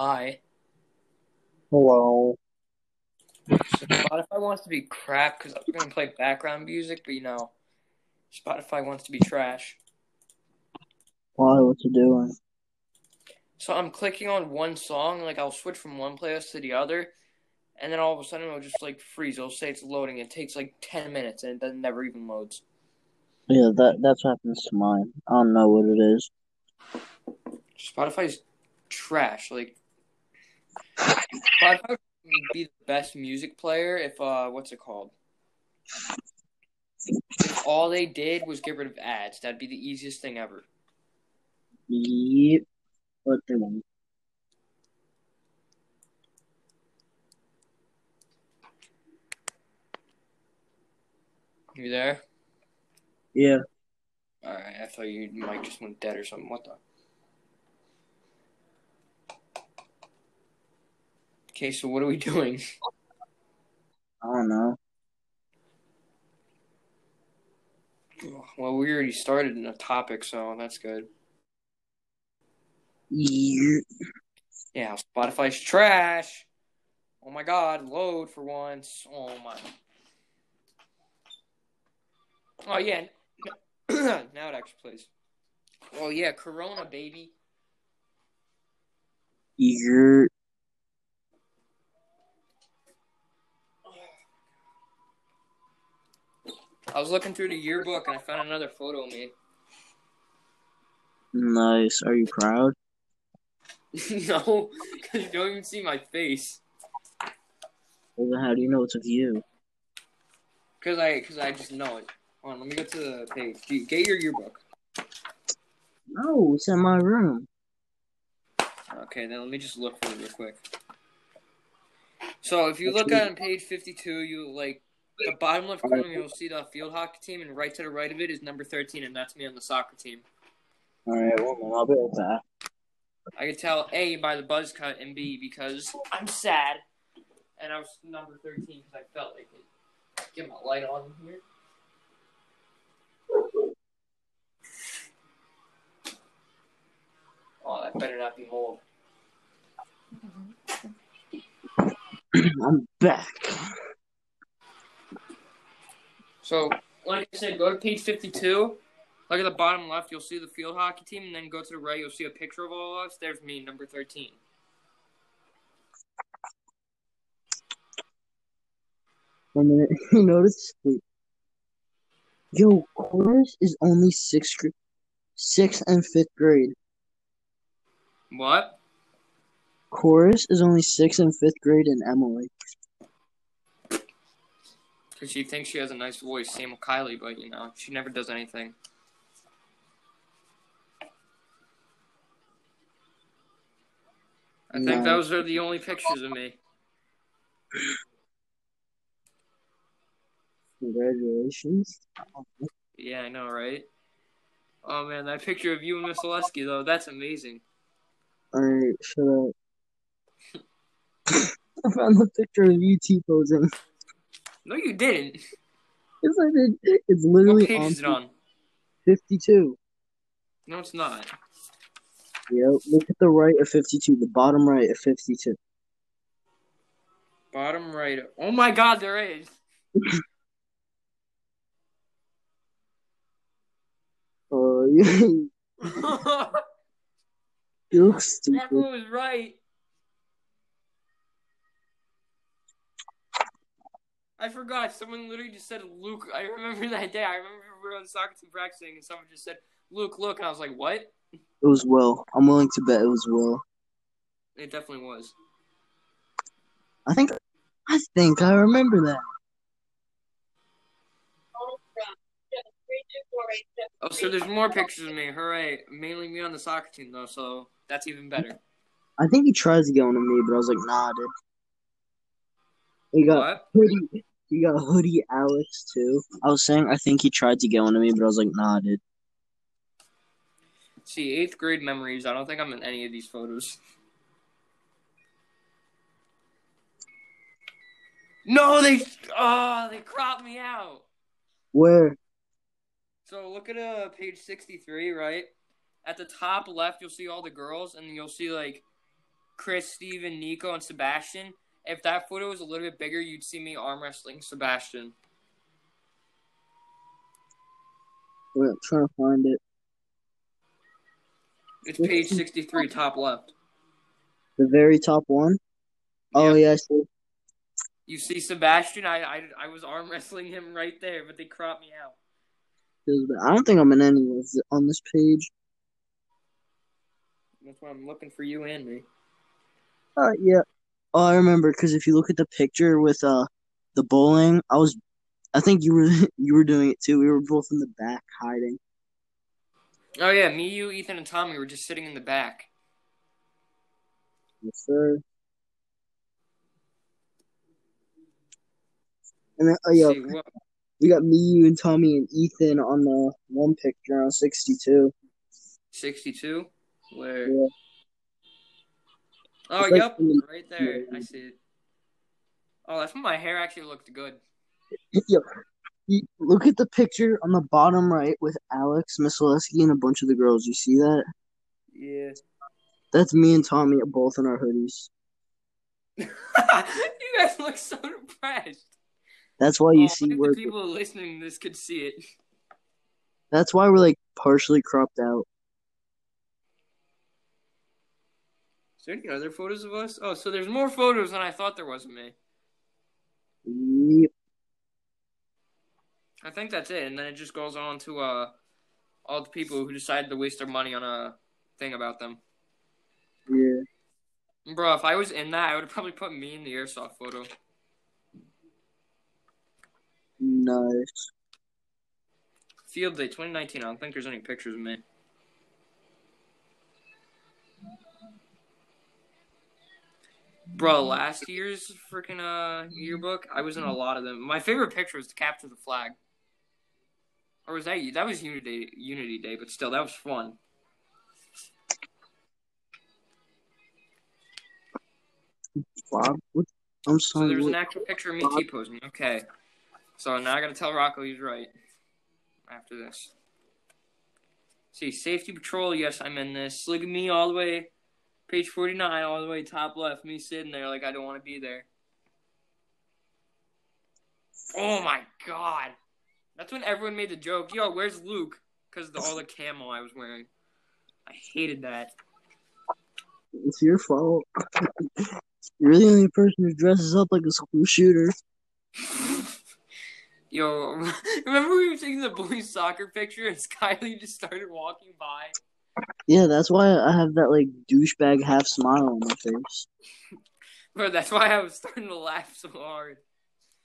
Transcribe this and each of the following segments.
Hi. Hello. So Spotify wants to be crap because I'm gonna play background music, but you know, Spotify wants to be trash. Why? What you doing? So I'm clicking on one song, like I'll switch from one playlist to the other, and then all of a sudden it'll just like freeze. It'll say it's loading. It takes like ten minutes, and it doesn't never even loads. Yeah, that that's what happens to mine. I don't know what it is. Spotify's trash. Like Spotify would be the best music player if uh, what's it called? If all they did was get rid of ads, that'd be the easiest thing ever. Yep. What they want? You there? Yeah. All right. I thought you might just went dead or something. What the? Okay, so what are we doing? I don't know. Well, we already started in a topic, so that's good. Yep. Yeah, Spotify's trash. Oh my god, load for once. Oh my. Oh yeah. now it actually plays. Oh yeah, Corona baby. Yep. I was looking through the yearbook and I found another photo of me. Nice. Are you proud? no, because you don't even see my face. Well, then how do you know it's of you? Cause I, cause I just know it. Hold on, let me go to the page. Get your yearbook. No, it's in my room. Okay, then let me just look for it real quick. So if you look on page fifty-two, you like the bottom left corner, you'll see the field hockey team, and right to the right of it is number thirteen, and that's me on the soccer team. All right, well, I'll be right back. I could tell A by the buzz cut, and B because I'm sad, and I was number thirteen because I felt like it. Get my light on here. Oh, that better not be mold. I'm back. So, like I said, go to page 52. Look at the bottom left, you'll see the field hockey team, and then go to the right, you'll see a picture of all of us. There's me, number 13. One minute. You notice? Wait. Yo, chorus is only sixth, gr- sixth and fifth grade. What? Chorus is only sixth and fifth grade in Emily. Because she thinks she has a nice voice, same with Kylie, but you know, she never does anything. I think those are the only pictures of me. Congratulations. Yeah, I know, right? Oh man, that picture of you and Miss Oleski, though, that's amazing. Alright, shut up. I found the picture of you T posing. No, you didn't. Yes, I did. It's What literally page on is it on? 52. No, it's not. Yep, look at the right of 52, the bottom right of 52. Bottom right. Oh my god, there is. Oh, you, you look stupid. Everyone was right. I forgot. Someone literally just said Luke. I remember that day. I remember we were on soccer team practicing, and someone just said Luke, look, and I was like, what? It was Will. I'm willing to bet it was Will. It definitely was. I think I think I remember that. Oh, so there's more pictures of me. Hooray! Mainly me on the soccer team though, so that's even better. I think he tries to get on to me, but I was like, nah, dude. He got What? hoodie. He got hoodie Alex too. I was saying I think he tried to get one of me, but I was like, nah, dude. See, eighth grade memories. I don't think I'm in any of these photos. No, they. Oh, they cropped me out. Where? So look at uh, page 63, right? At the top left, you'll see all the girls, and you'll see like Chris, Steven, Nico, and Sebastian. If that photo was a little bit bigger, you'd see me arm wrestling Sebastian. Wait, I'm trying to find it. It's page 63, top left. The very top one. Oh yeah, I see. You see Sebastian? I, I, I was arm wrestling him right there, but they cropped me out. I don't think I'm in any of the, on this page. That's why I'm looking for you and me. Uh, yeah. Oh, I remember because if you look at the picture with uh the bowling, I was, I think you were you were doing it too. We were both in the back hiding. Oh yeah, me, you, Ethan, and Tommy were just sitting in the back. Yes, sir. And then, oh yeah, See, we got me, you, and Tommy and Ethan on the one picture on sixty-two. 62? Where? Yeah. Oh, It's yep, the- right there. I see it. Oh, that's when my hair actually looked good. Yo, look at the picture on the bottom right with Alex Misalewski and a bunch of the girls. You see that? Yeah. That's me and Tommy both in our hoodies. you guys look so depressed. That's why you oh, see what if we're. the people listening to this could see it. That's why we're like partially cropped out. There any other photos of us? Oh, so there's more photos than I thought there was of me. Yep. I think that's it, and then it just goes on to uh all the people who decided to waste their money on a thing about them. Yeah. Bro, if I was in that, I would have probably put me in the airsoft photo. Nice. Field Day 2019. I don't think there's any pictures of me. Bro, last year's freaking uh yearbook, I was in a lot of them. My favorite picture was to capture the flag. Or was that that was Unity Day, Unity Day, but still that was fun. Bob, what? I'm So sorry. there was an actual picture of me T posing. Okay. So now I gotta tell Rocco he's right. After this. See, safety patrol, yes, I'm in this. Look at me all the way, page 49, all the way top left. Me sitting there like I don't want to be there. Oh my god. That's when everyone made the joke, yo, where's Luke? Because of all the camo I was wearing. I hated that. It's your fault. You're the only person who dresses up like a school shooter. Yo, remember we were taking the boys' soccer picture and Skyly just started walking by? Yeah, that's why I have that like douchebag half smile on my face. Bro, that's why I was starting to laugh so hard.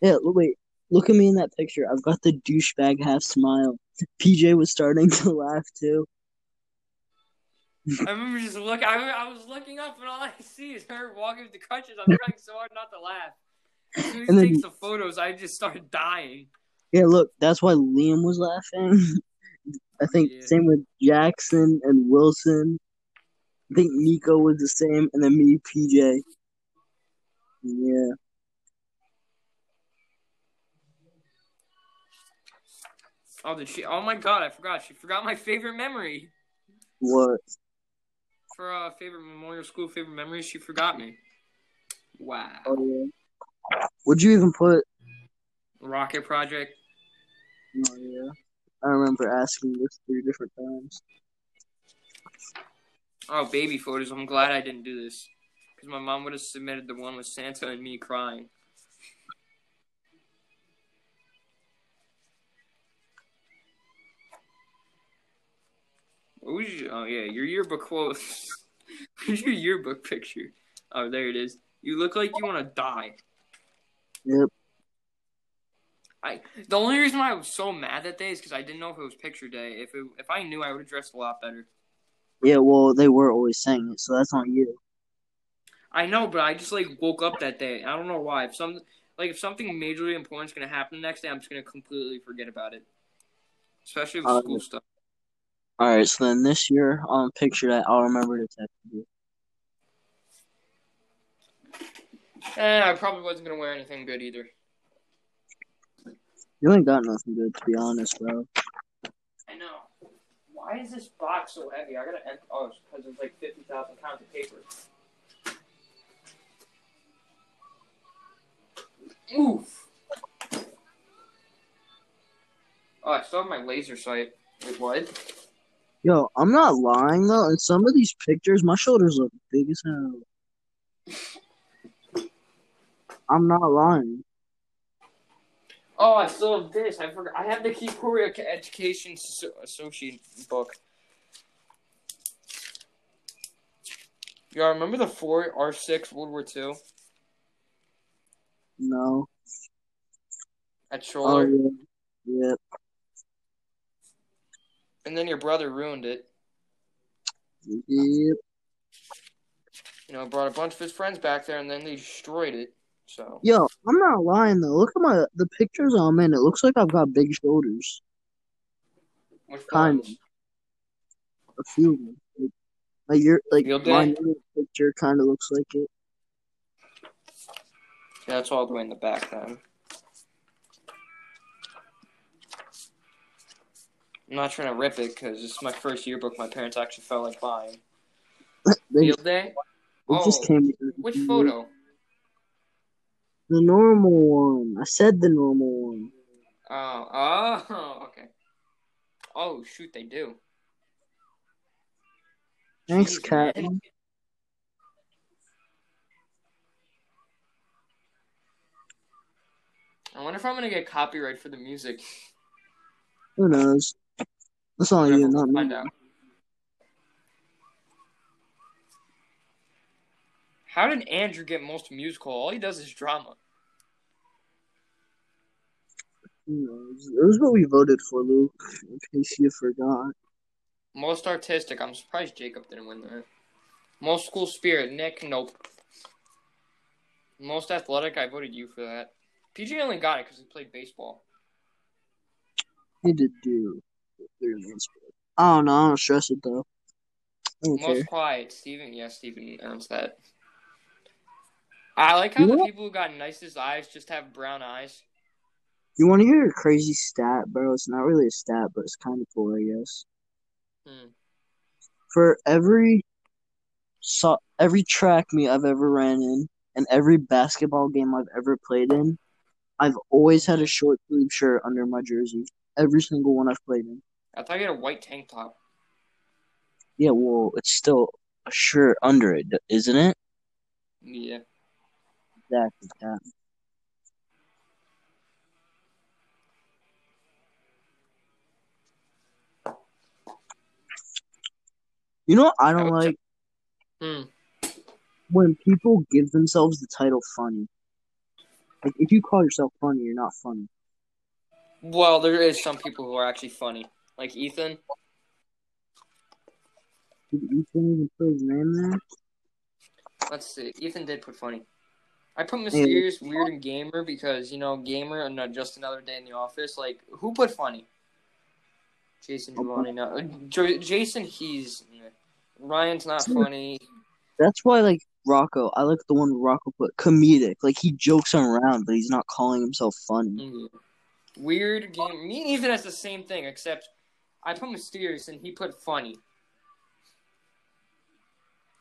Yeah, wait. Look at me in that picture. I've got the douchebag half smile. PJ was starting to laugh too. I remember just looking. I, I was looking up, and all I see is her walking with the crutches. I'm trying so hard not to laugh. As soon as And he then- takes the photos, I just started dying. Yeah, look, that's why Liam was laughing. I think Yeah. same with Jackson and Wilson. I think Nico was the same, and then me, PJ. Yeah. Oh, did she? Oh my god, I forgot. She forgot my favorite memory What? for uh favorite memorial school favorite memories. She forgot me. Wow. Oh yeah. Would you even put? Rocket Project. Oh yeah. I remember asking this three different times. Oh, baby photos. I'm glad I didn't do this because my mom would have submitted the one with Santa and me crying. What was your, oh yeah, your yearbook quote. Where's your yearbook picture? Oh, there it is. You look like you want to die. Yep. I the only reason why I was so mad that day is because I didn't know if it was picture day. If it, if I knew, I would have dressed a lot better. Yeah. Well, they were always saying it, so that's on you. I know, but I just like woke up that day. I don't know why. If some like if something majorly important is gonna happen the next day, I'm just gonna completely forget about it. Especially with Uh, school stuff. All right. So then this year, on picture day, I'll remember to text you. Eh, I probably wasn't gonna wear anything good either. You ain't got nothing good, to be honest, bro. I know. Why is this box so heavy? I gotta end. Oh, it's because it's like 50,000 pounds of paper. Oof. Oh, I still have my laser sight. Wait, what? Yo, I'm not lying though. In some of these pictures, my shoulders look big as hell. I'm not lying. Oh, I still have this. I forgot. I have the Key Korea Education so- Associate book. Yeah, remember the four R six World War Two No. at Oh Scholler, yeah. Yep. and then your brother ruined it. Yep. You know, brought a bunch of his friends back there, and then they destroyed it. So Yo, I'm not lying though. Look at my the pictures I'm in. It looks like I've got big shoulders. which Kind ones? A few of them. Like, like your like Field my day? picture kind of looks like it. Yeah, that's all the way in the back then. I'm not trying to rip it because this is my first yearbook my parents actually felt like buying. Field day? Oh. Which photo? The normal one. I said the normal one. Oh, oh, okay. Oh, shoot, they do. Thanks, Cat. I wonder if I'm gonna get copyright for the music. Who knows? That's all Whatever, you, we'll not me. find out. How did Andrew get most musical? All he does is drama. Who knows? It was what we voted for, Luke. In case you forgot. Most artistic. I'm surprised Jacob didn't win that. Most school spirit. Nick. Nope. Most athletic. I voted you for that. PJ only got it because he played baseball. He did do. I don't know. I don't stress it though. I don't care. Most quiet. Steven. Yeah, Steven earns that. I like how the people who got nicest eyes just have brown eyes. You want to hear a crazy stat, bro? It's not really a stat, but it's kind of cool, I guess. Hmm. For every so every track meet I've ever ran in, and every basketball game I've ever played in, I've always had a short sleeve shirt under my jersey. Every single one I've played in. I thought you had a white tank top. Yeah, well, it's still a shirt under it, isn't it? Yeah. Exactly. Yeah. You know what I don't like Hmm. when people give themselves the title funny. Like if you call yourself funny, you're not funny. Well, there is some people who are actually funny, like Ethan. Did Ethan even put his name there? Let's see. Ethan did put funny. I put mysterious, weird, and gamer because you know gamer and not just another day in the office. Like who put funny? Jason Giovanni. No, J- Jason. He's Ryan's not funny. That's why, like Rocco, I like the one Rocco put comedic. Like he jokes around, but he's not calling himself funny. Mm. Weird game. Me and Ethan has the same thing, except I put mysterious and he put funny.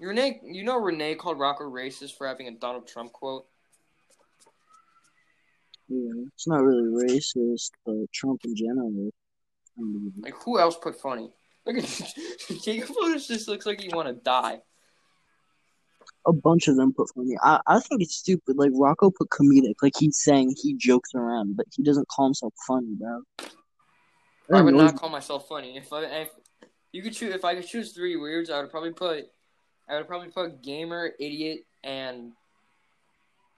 Renee, you know Renee called Rocco racist for having a Donald Trump quote. Yeah, it's not really racist, but Trump in general. Um, Like who else put funny? Look at Jacob Lewis just looks like he want to die. A bunch of them put funny. I, I think it's stupid. Like Rocco put comedic. Like he's saying he jokes around, but he doesn't call himself funny, bro. I would That not call myself funny. If I if you could choose, if I could choose three weirds, I would probably put, I would probably put gamer, idiot, and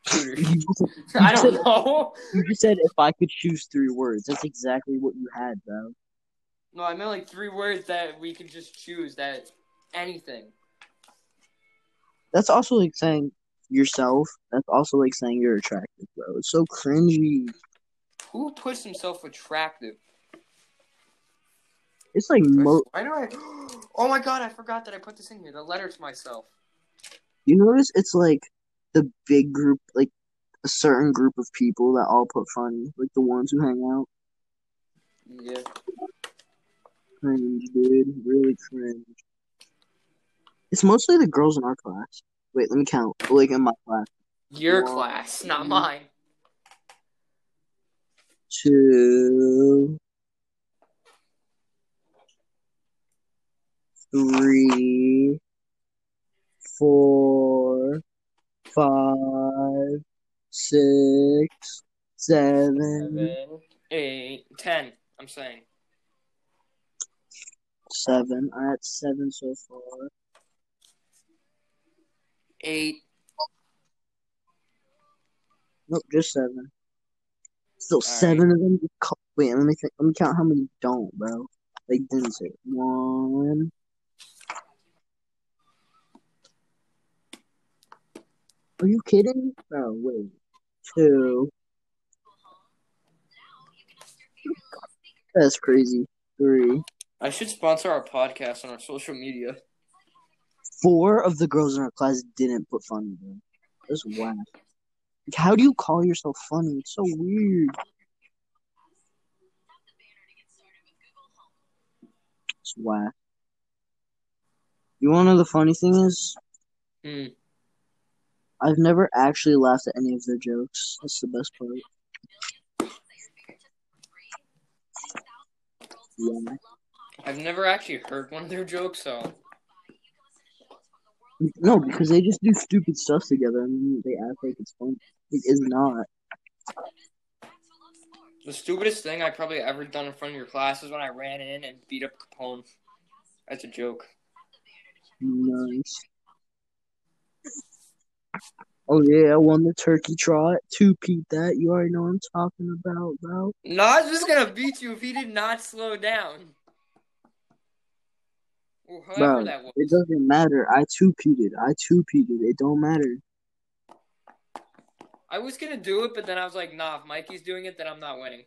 shooter. I don't know. You just said if I could choose three words. That's exactly what you had, bro. No, I meant like three words that we could just choose. That anything. That's also like saying yourself. That's also like saying you're attractive, bro. It's so cringy. Who puts himself attractive? It's like mo. Why do I? Oh my god! I forgot that I put this in here. The letter to myself. You notice it's like the big group, like a certain group of people that all put funny, like the ones who hang out. Yeah. Cringe, dude. Really cringe. It's mostly the girls in our class. Wait, let me count. Like in my class. Your Wow. class, not mine. two, three, four, five, six, seven, Seven, eight, ten. I'm saying. Seven. I had seven so far. Eight. Nope, just seven. Still seven of them. Wait, let me think. Let me count how many don't, bro. They didn't say one. Are you kidding? Oh wait, two. That's crazy. Three. I should sponsor our podcast on our social media. Four of the girls in our class didn't put funny, bro. That's whack. Like, how do you call yourself funny? It's so weird. It's whack. You wanna know the funny thing is? Hmm. I've never actually laughed at any of their jokes. That's the best part. Yeah. I've never actually heard one of their jokes, so No, because they just do stupid stuff together and they act like it's fun. It is not. the stupidest thing I probably ever done in front of your class is when I ran in and beat up Capone. That's a joke. Nice. Oh yeah, I won the turkey trot. Two peat that. You already know what I'm talking about, bro. No, I was just gonna beat you if he did not slow down. Or however Bro, that was. it doesn't matter. I two peated. I two peated. It don't matter. I was gonna do it, but then I was like, nah, if Mikey's doing it, then I'm not winning.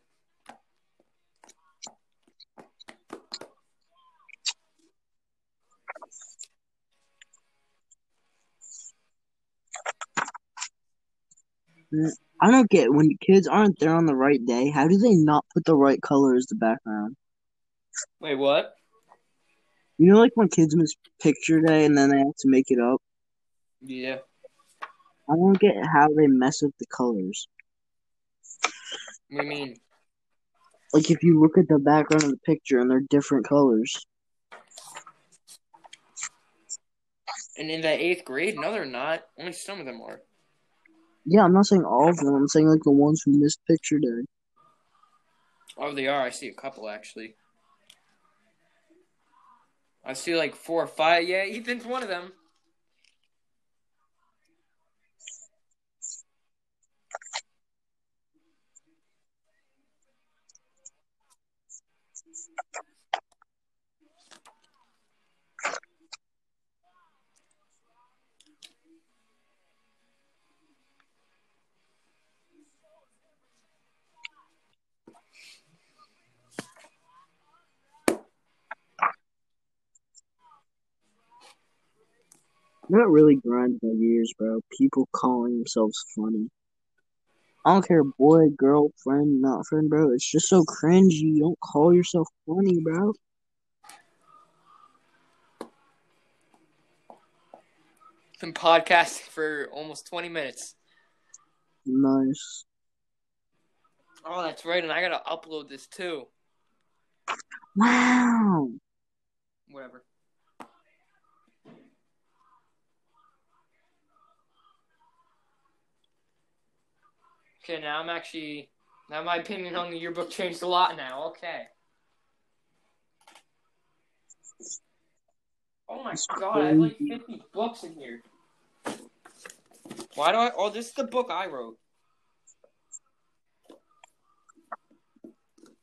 Mm, I don't get when kids aren't there on the right day. How do they not put the right color as the background? Wait, what? You know, like when kids miss picture day and then they have to make it up. Yeah. I don't get how they mess up the colors. What do you mean? Like if you look at the background of the picture and they're different colors. And in the eighth grade? No, they're not. Only some of them are. Yeah, I'm not saying all of them. I'm saying like the ones who missed picture day. Oh, they are. I see a couple actually. I see like four or five. Yeah, Ethan's one of them. What really grinds my gears, bro? People calling themselves funny. I don't care, boy, girl, friend, not friend, bro. It's just so cringy. You don't call yourself funny, bro. Been podcasting for almost 20 minutes. Nice. Oh, that's right. And I gotta upload this too. Wow. Whatever. Okay, now I'm actually. Now my opinion on the yearbook changed a lot now. Okay. Oh my god, I have like 50 books in here. Why do I? Oh, this is the book I wrote.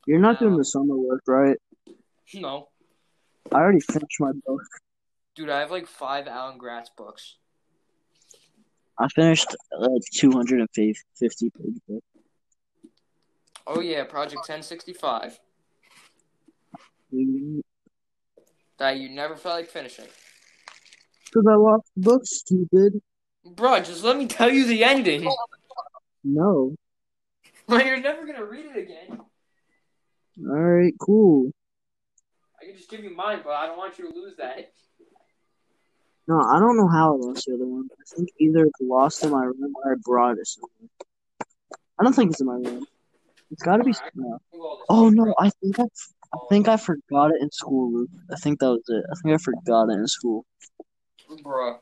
You're not doing the summer work, right? No. I already finished my book. Dude, I have like five Alan Gratz books. I finished uh, like 250 page book. Oh yeah, Projekt 1065. Because mm-hmm. That you never felt like finishing. Because I lost the book, stupid. Bruh, just let me tell you the ending. No. Well, you're never gonna read it again. Alright, cool. I can just give you mine, but I don't want you to lose that. No, I don't know how I lost the other one. I think either it's lost in my room or I brought it somewhere. I don't think it's in my room. It's got to be. No. Oh no, I think I, I think I forgot it in school, Luke. I think that was it. I think I forgot it in school. Bruh.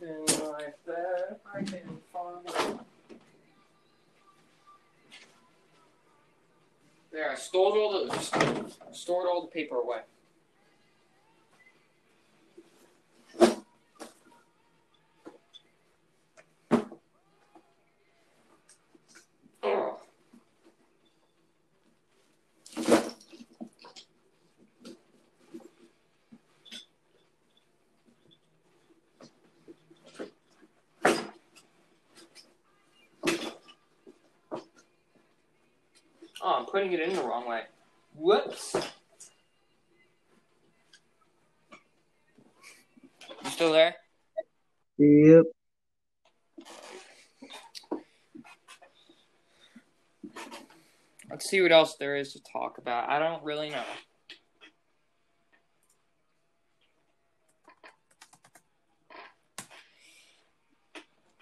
Like that, I can find- There, I stored all the stored all the paper away. Ugh. Oh, I'm putting it in the wrong way. Whoops. You still there? Yep. Let's see what else there is to talk about. I don't really know.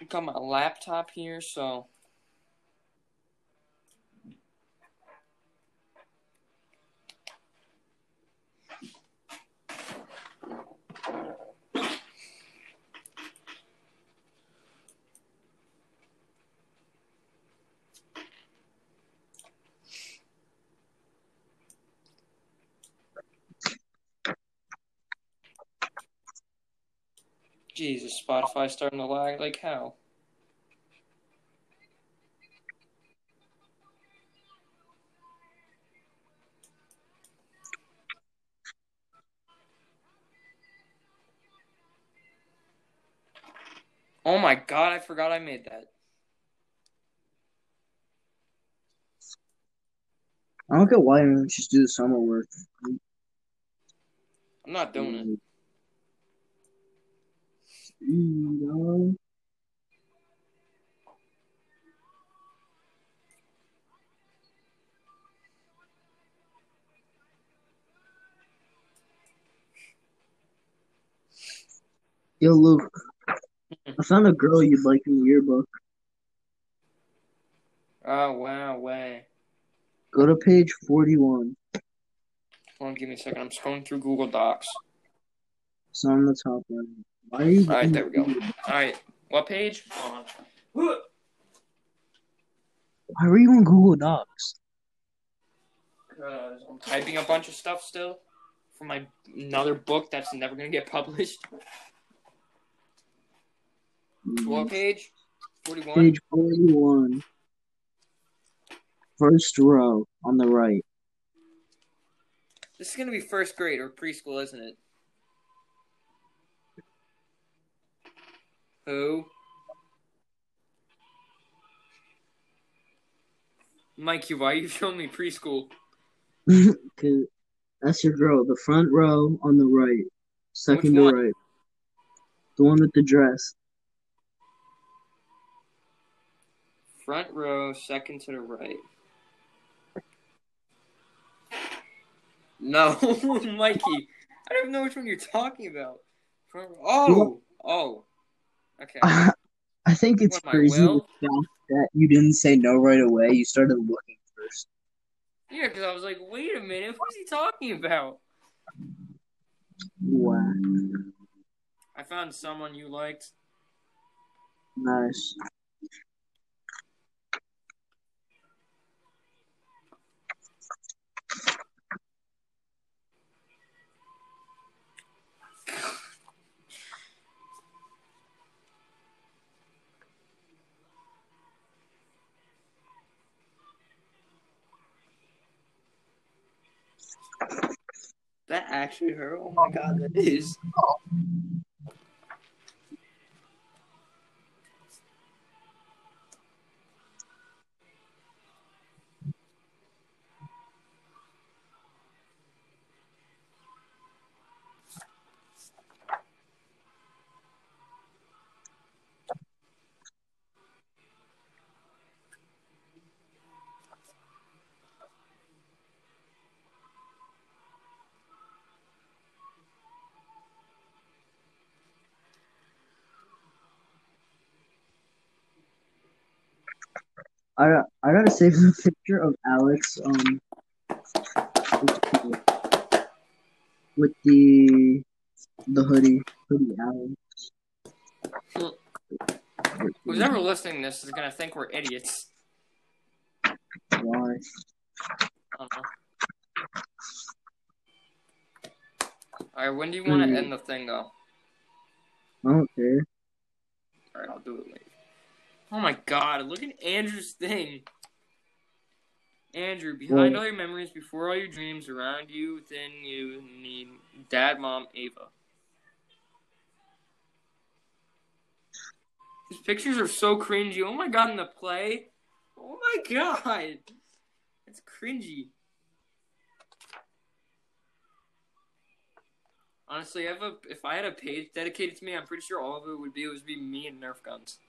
I Got my laptop here, so Jesus, Spotify starting to lag like hell. My god, I forgot I made that. I don't get why you don't just do the summer work. I'm not doing it. You know? Yo, Luke. I found a girl you'd like in the yearbook. Oh wow, way. Go to page 41. Hold on, give me a second. I'm scrolling through Google Docs. It's on the top right. Why are you? Alright, there we go. Alright, what page? Hold on. Why were you on Google Docs? Because I'm typing a bunch of stuff still for my another book that's never gonna get published. What mm-hmm. page? Forty-one. Page 41. First row on the right. This is gonna be first grade or preschool, isn't it? Who? Mikey, why are you showing me preschool? Cause that's your girl. The front row on the right. Second to right. The one with the dress. Front row, second to the right. No, Mikey. I don't know which one you're talking about. Oh, oh. Okay. I think it's What, crazy will? the fact that you didn't say no right away. You started looking first. Yeah, because I was like, wait a minute, who's he talking about? Wow. I found someone you liked. Nice. That actually her. Oh my god, that is. I I gotta save the picture of Alex um with the the hoodie hoodie Alex. Who's ever listening to this is gonna think we're idiots. Why? I don't know. Alright, when do you want to Hmm. end the thing though? I don't care. Alright, I'll do it later. Oh my god, look at Andrew's thing. Andrew, behind all your memories, before all your dreams, around you, within you, need dad, mom, Ava. These pictures are so cringy. Oh my god, in the play. Oh my god. It's cringy. Honestly, I have a, if I had a page dedicated to me, I'm pretty sure all of it would be it would be me and Nerf guns.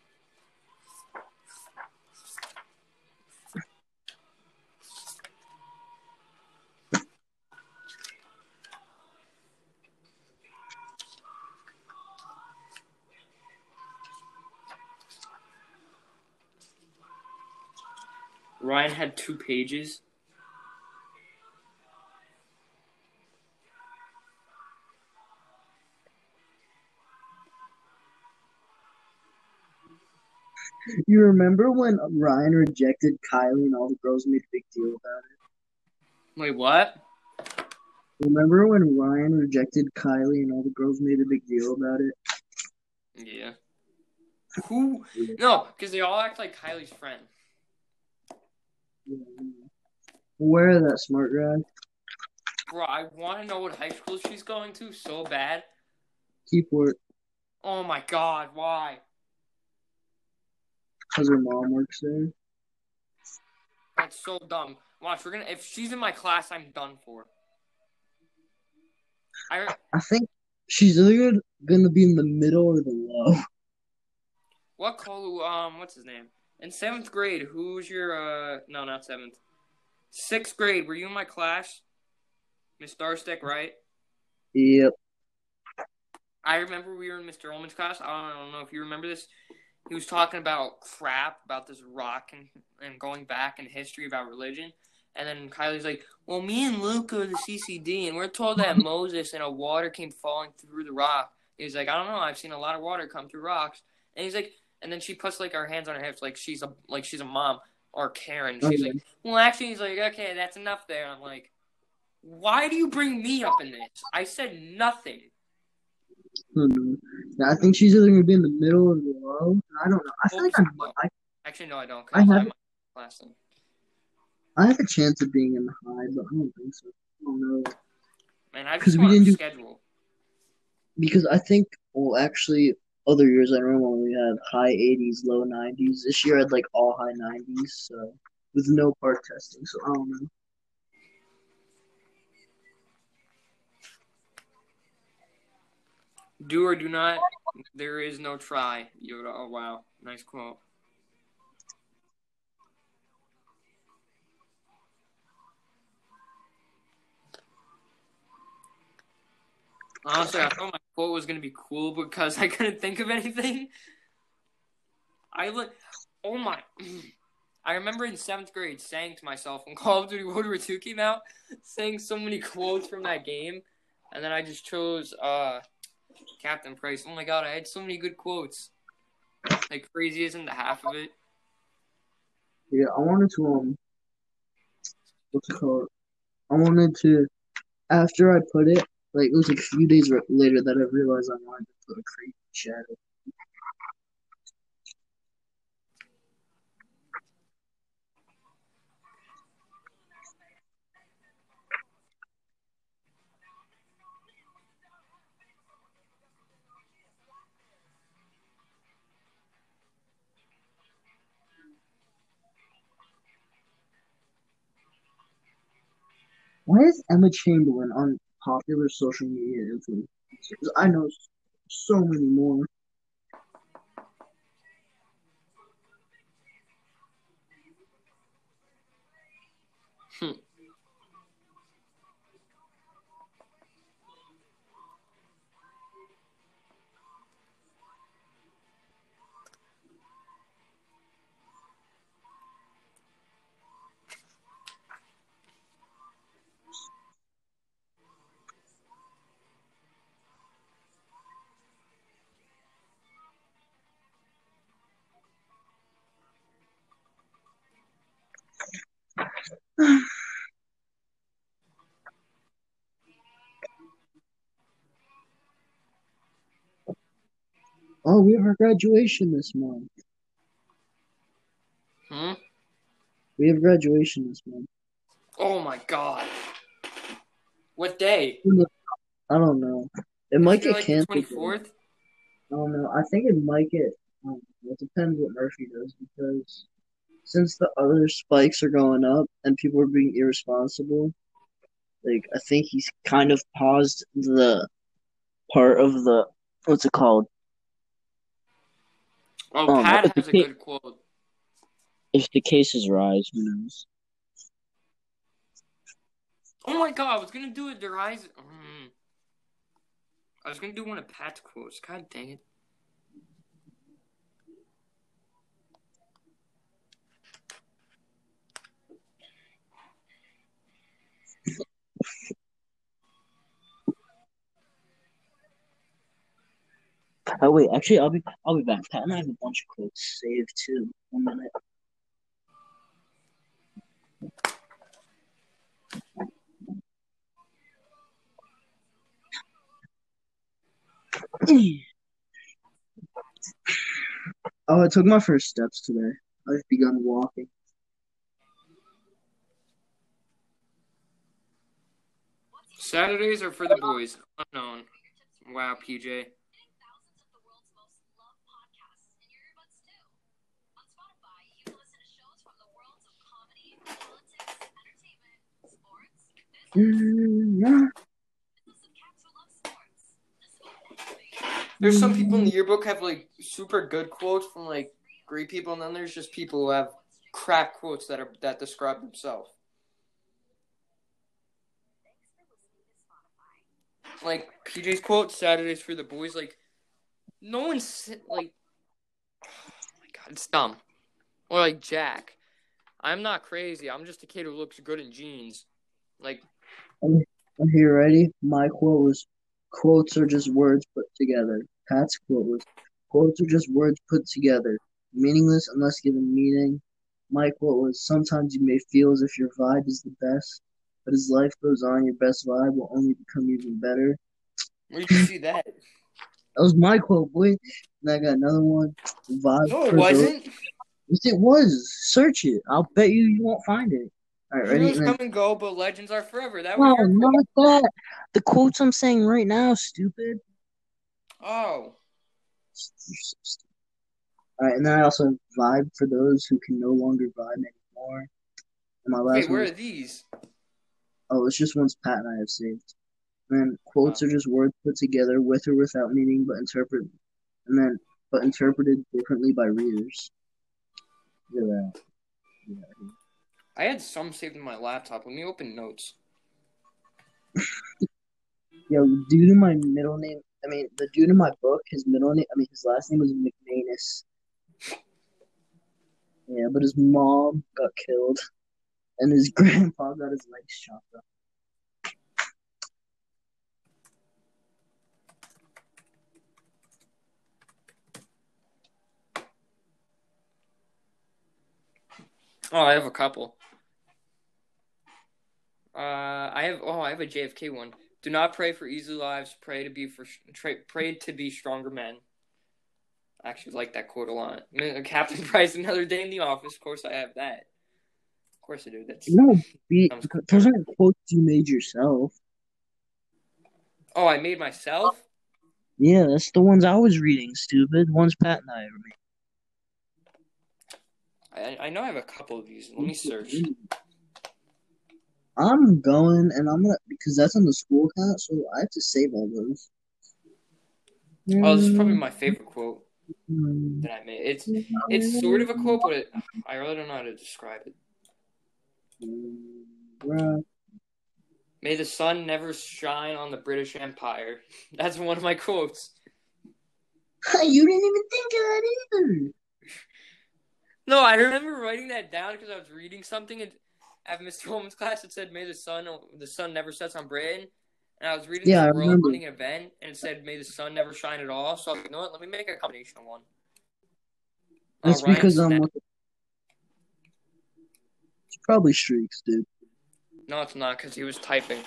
Ryan had two pages. You remember when Ryan rejected Kylie and all the girls made a big deal about it? Wait, what? Remember when Ryan rejected Kylie and all the girls made a big deal about it? Yeah. Who? No, because they all act like Kylie's friend. Where that smart guy? Bro, I want to know what high school she's going to so bad. Keyport, Oh my god, why? because her mom works there. That's so dumb. Watch, we're gonna. If she's in my class, I'm done for. I I think she's either gonna be in the middle or the low. what call um what's his name in seventh grade? Who's your uh no not seventh, sixth grade? Were you in my class, Miss Starstick, right? Yep. I remember we were in Mr. Ullman's class. I don't, I don't know if you remember this. He was talking about crap about this rock and, and going back in history about religion. And then Kylie's like, Well, me and Luke to the CCD, and we're told that Moses and a water came falling through the rock. He's like, I don't know. I've seen a lot of water come through rocks. And he's like, and then she puts like her hands on her hips, like she's a like she's a mom or Karen. Oh, she's Okay. like, Well, actually, he's like, Okay, that's enough there. I'm like, Why do you bring me up in this? I said nothing. I. Yeah, I think she's either gonna be in the middle or the low. I don't know. I feel like I'm, No. I, Actually, no, I don't. I have- am last thing. I have a chance of being in the high, but I don't think so. I don't know. Man, I just we didn't a do- schedule. Because I think, well, actually, other years I normally had high 80s, low 90s. This year I had like all high 90s, so with no part testing. So I don't know. Do or do not. There is no try. Yoda. Oh wow, nice quote. Honestly, I thought my quote was gonna be cool because I couldn't think of anything. I look. Oh my. I remember in seventh grade saying to myself when Call of Duty World War II came out, saying so many quotes from that game, and then I just chose uh Captain Price. Oh my god, I had so many good quotes. Like crazy isn't the half of it. Yeah, I wanted to um, what's it called? I wanted to after I put it, like it was like a few days later that I realized I wanted to put a creepy shadow. Why is Emma Chamberlain on popular social media influencers. I know so many more. Oh, we have our graduation this month. Hmm? We have graduation this month. Oh my god. What day? I don't know. It might get like the canceled. 24th? I don't know. I think it might get. Um, it depends what Murphy does because since the other spikes are going up and people are being irresponsible, like I think he's kind of paused the part of the what's it called? Oh, Oh, Pat has a the- good quote. If the cases rise, who knows? Oh my god, I was gonna do it. Their eyes. Mm. I was gonna do one of Pat's quotes. God dang it. Oh wait, actually, I'll be I'll be back. Pat and I have a bunch of quotes saved too. One minute. Oh, I took my first steps today. I've begun walking. Saturdays are for the boys. Unknown. Wow, PJ. There's some people in the yearbook have like super good quotes from like great people, and then there's just people who have crap quotes that are that describe themselves. Like PJ's quote, "Saturdays for the boys." Like, no one's like, oh my god, it's dumb. Or like Jack, I'm not crazy. I'm just a kid who looks good in jeans. Like, You ready? My quote was, "Quotes are just words put together." Pat's quote was, "Quotes are just words put together, meaningless unless given meaning." My quote was, "Sometimes you may feel as if your vibe is the best, but as life goes on, your best vibe will only become even better." where did you see that? That was my quote, boy. And I got another one. Vibe No, it wasn't. Yes, it was. Search it. I'll bet you you won't find it. All right, ready? Heroes come and go, but legends are forever. That was No, your quote. not that. The quotes I'm saying right now, stupid. Oh, All right, and then I also have vibe for those who can no longer vibe anymore. And my last wait, one where is, are these? oh, it's just ones Pat and I have saved. And then quotes are just words put together with or without meaning, but interpret, and then but interpreted differently by readers. Look at that. Look at that. I had some saved in my laptop. Let me open notes. Yo, dude in my middle name, I mean, the dude in my book, his middle name, I mean, his last name was McManus. Yeah, but his mom got killed, and his grandpa got his legs chopped off. Oh, I have a couple. Uh, I have. Oh, I have a JFK one. Do not pray for easy lives. Pray to be for. Pray, pray to be stronger men. I actually like that quote a lot. Captain Price, another day in the office. Of course, I have that. Of course, I do. That's. No, be, those aren't quotes you made yourself. Oh, I made myself. Yeah, that's the ones I was reading, stupid. Ones Pat and I ever made. I, I know I have a couple of these. Let me search. I'm going, and I'm gonna because that's on the school account, so I have to save all those. Oh, this is probably my favorite quote Mm. that I made. It's it's sort of a quote, but it, I really don't know how to describe it. Right. May the sun never shine on the British Empire. That's one of my quotes. You didn't even think of that either. No, I remember writing that down because I was reading something and at Mr. Holman's class. It said, "May the sun the sun never sets on Britain." And I was reading Yeah, the world remember. event, and it said, "May the sun never shine at all." So I was like, "You know what? Let me make a combination of one." Oh, That's Ryan because I'm. It's probably streaks, dude. No, it's not because he was typing.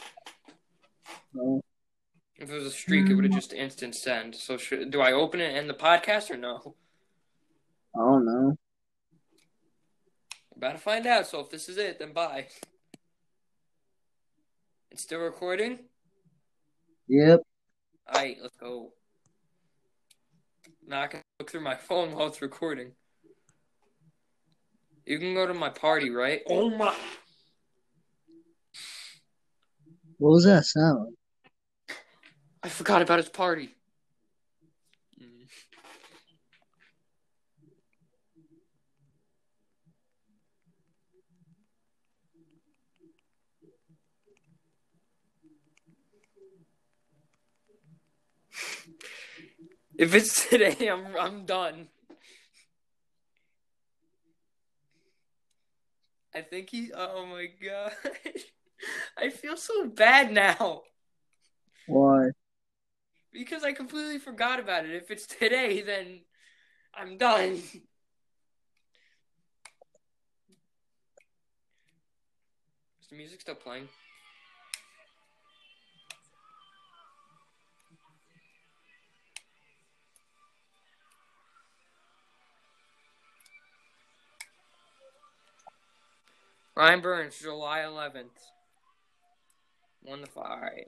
No. If it was a streak, it would have just instant send. So should, do I open it in the podcast or no? I don't know. About to find out. So if this is it, then bye. It's still recording. Yep. All right, let's go. Now I can look through my phone while it's recording. You can go to my party, right? Oh my! What was that sound? I forgot about his party. If it's today, I'm I'm done. I think he. Oh my god! I feel so bad now Why? because I completely forgot about it. If it's today, then I'm done. Is the music still playing? Ryan Burns, July 11th. One to five.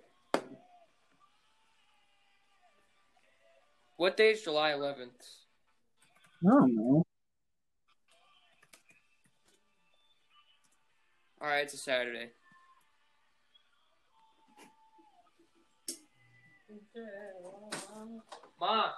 What day is July 11th? I don't know. All right, it's a Saturday. Ma,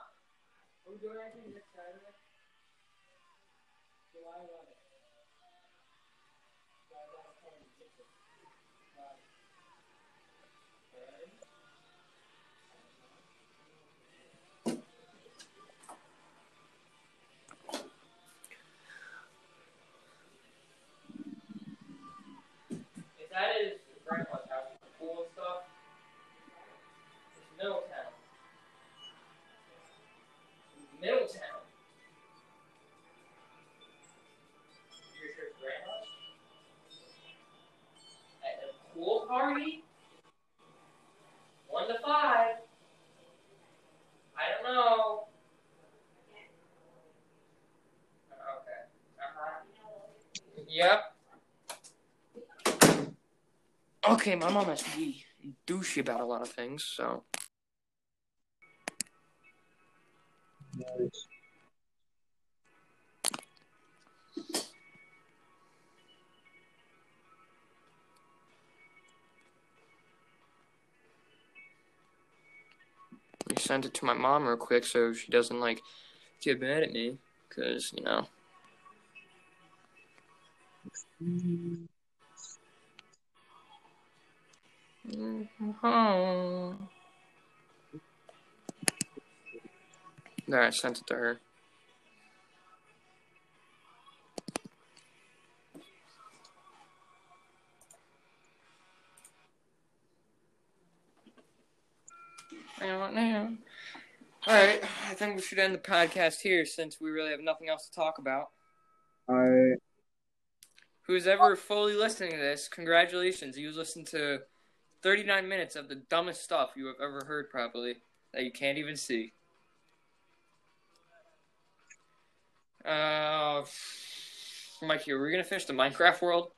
Okay, my mom has to be douchey about a lot of things, so. Nice. I sent it to my mom real quick so she doesn't, like, get mad at me. Because, you know. Mm. Mhm. There, I sent it to her. I don't know. Alright, I think we should end the podcast here since we really have nothing else to talk about. Alright. Who's ever fully listening to this, congratulations. You listened to 39 minutes of the dumbest stuff you have ever heard, probably, that you can't even see. Uh, Mikey, are we going to finish the Minecraft world?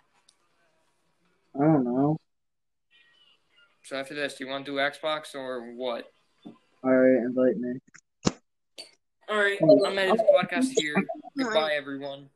I don't know. So after this, do you want to do Xbox or what? Alright, invite me. All right, I'm ending the podcast here. Goodbye, everyone.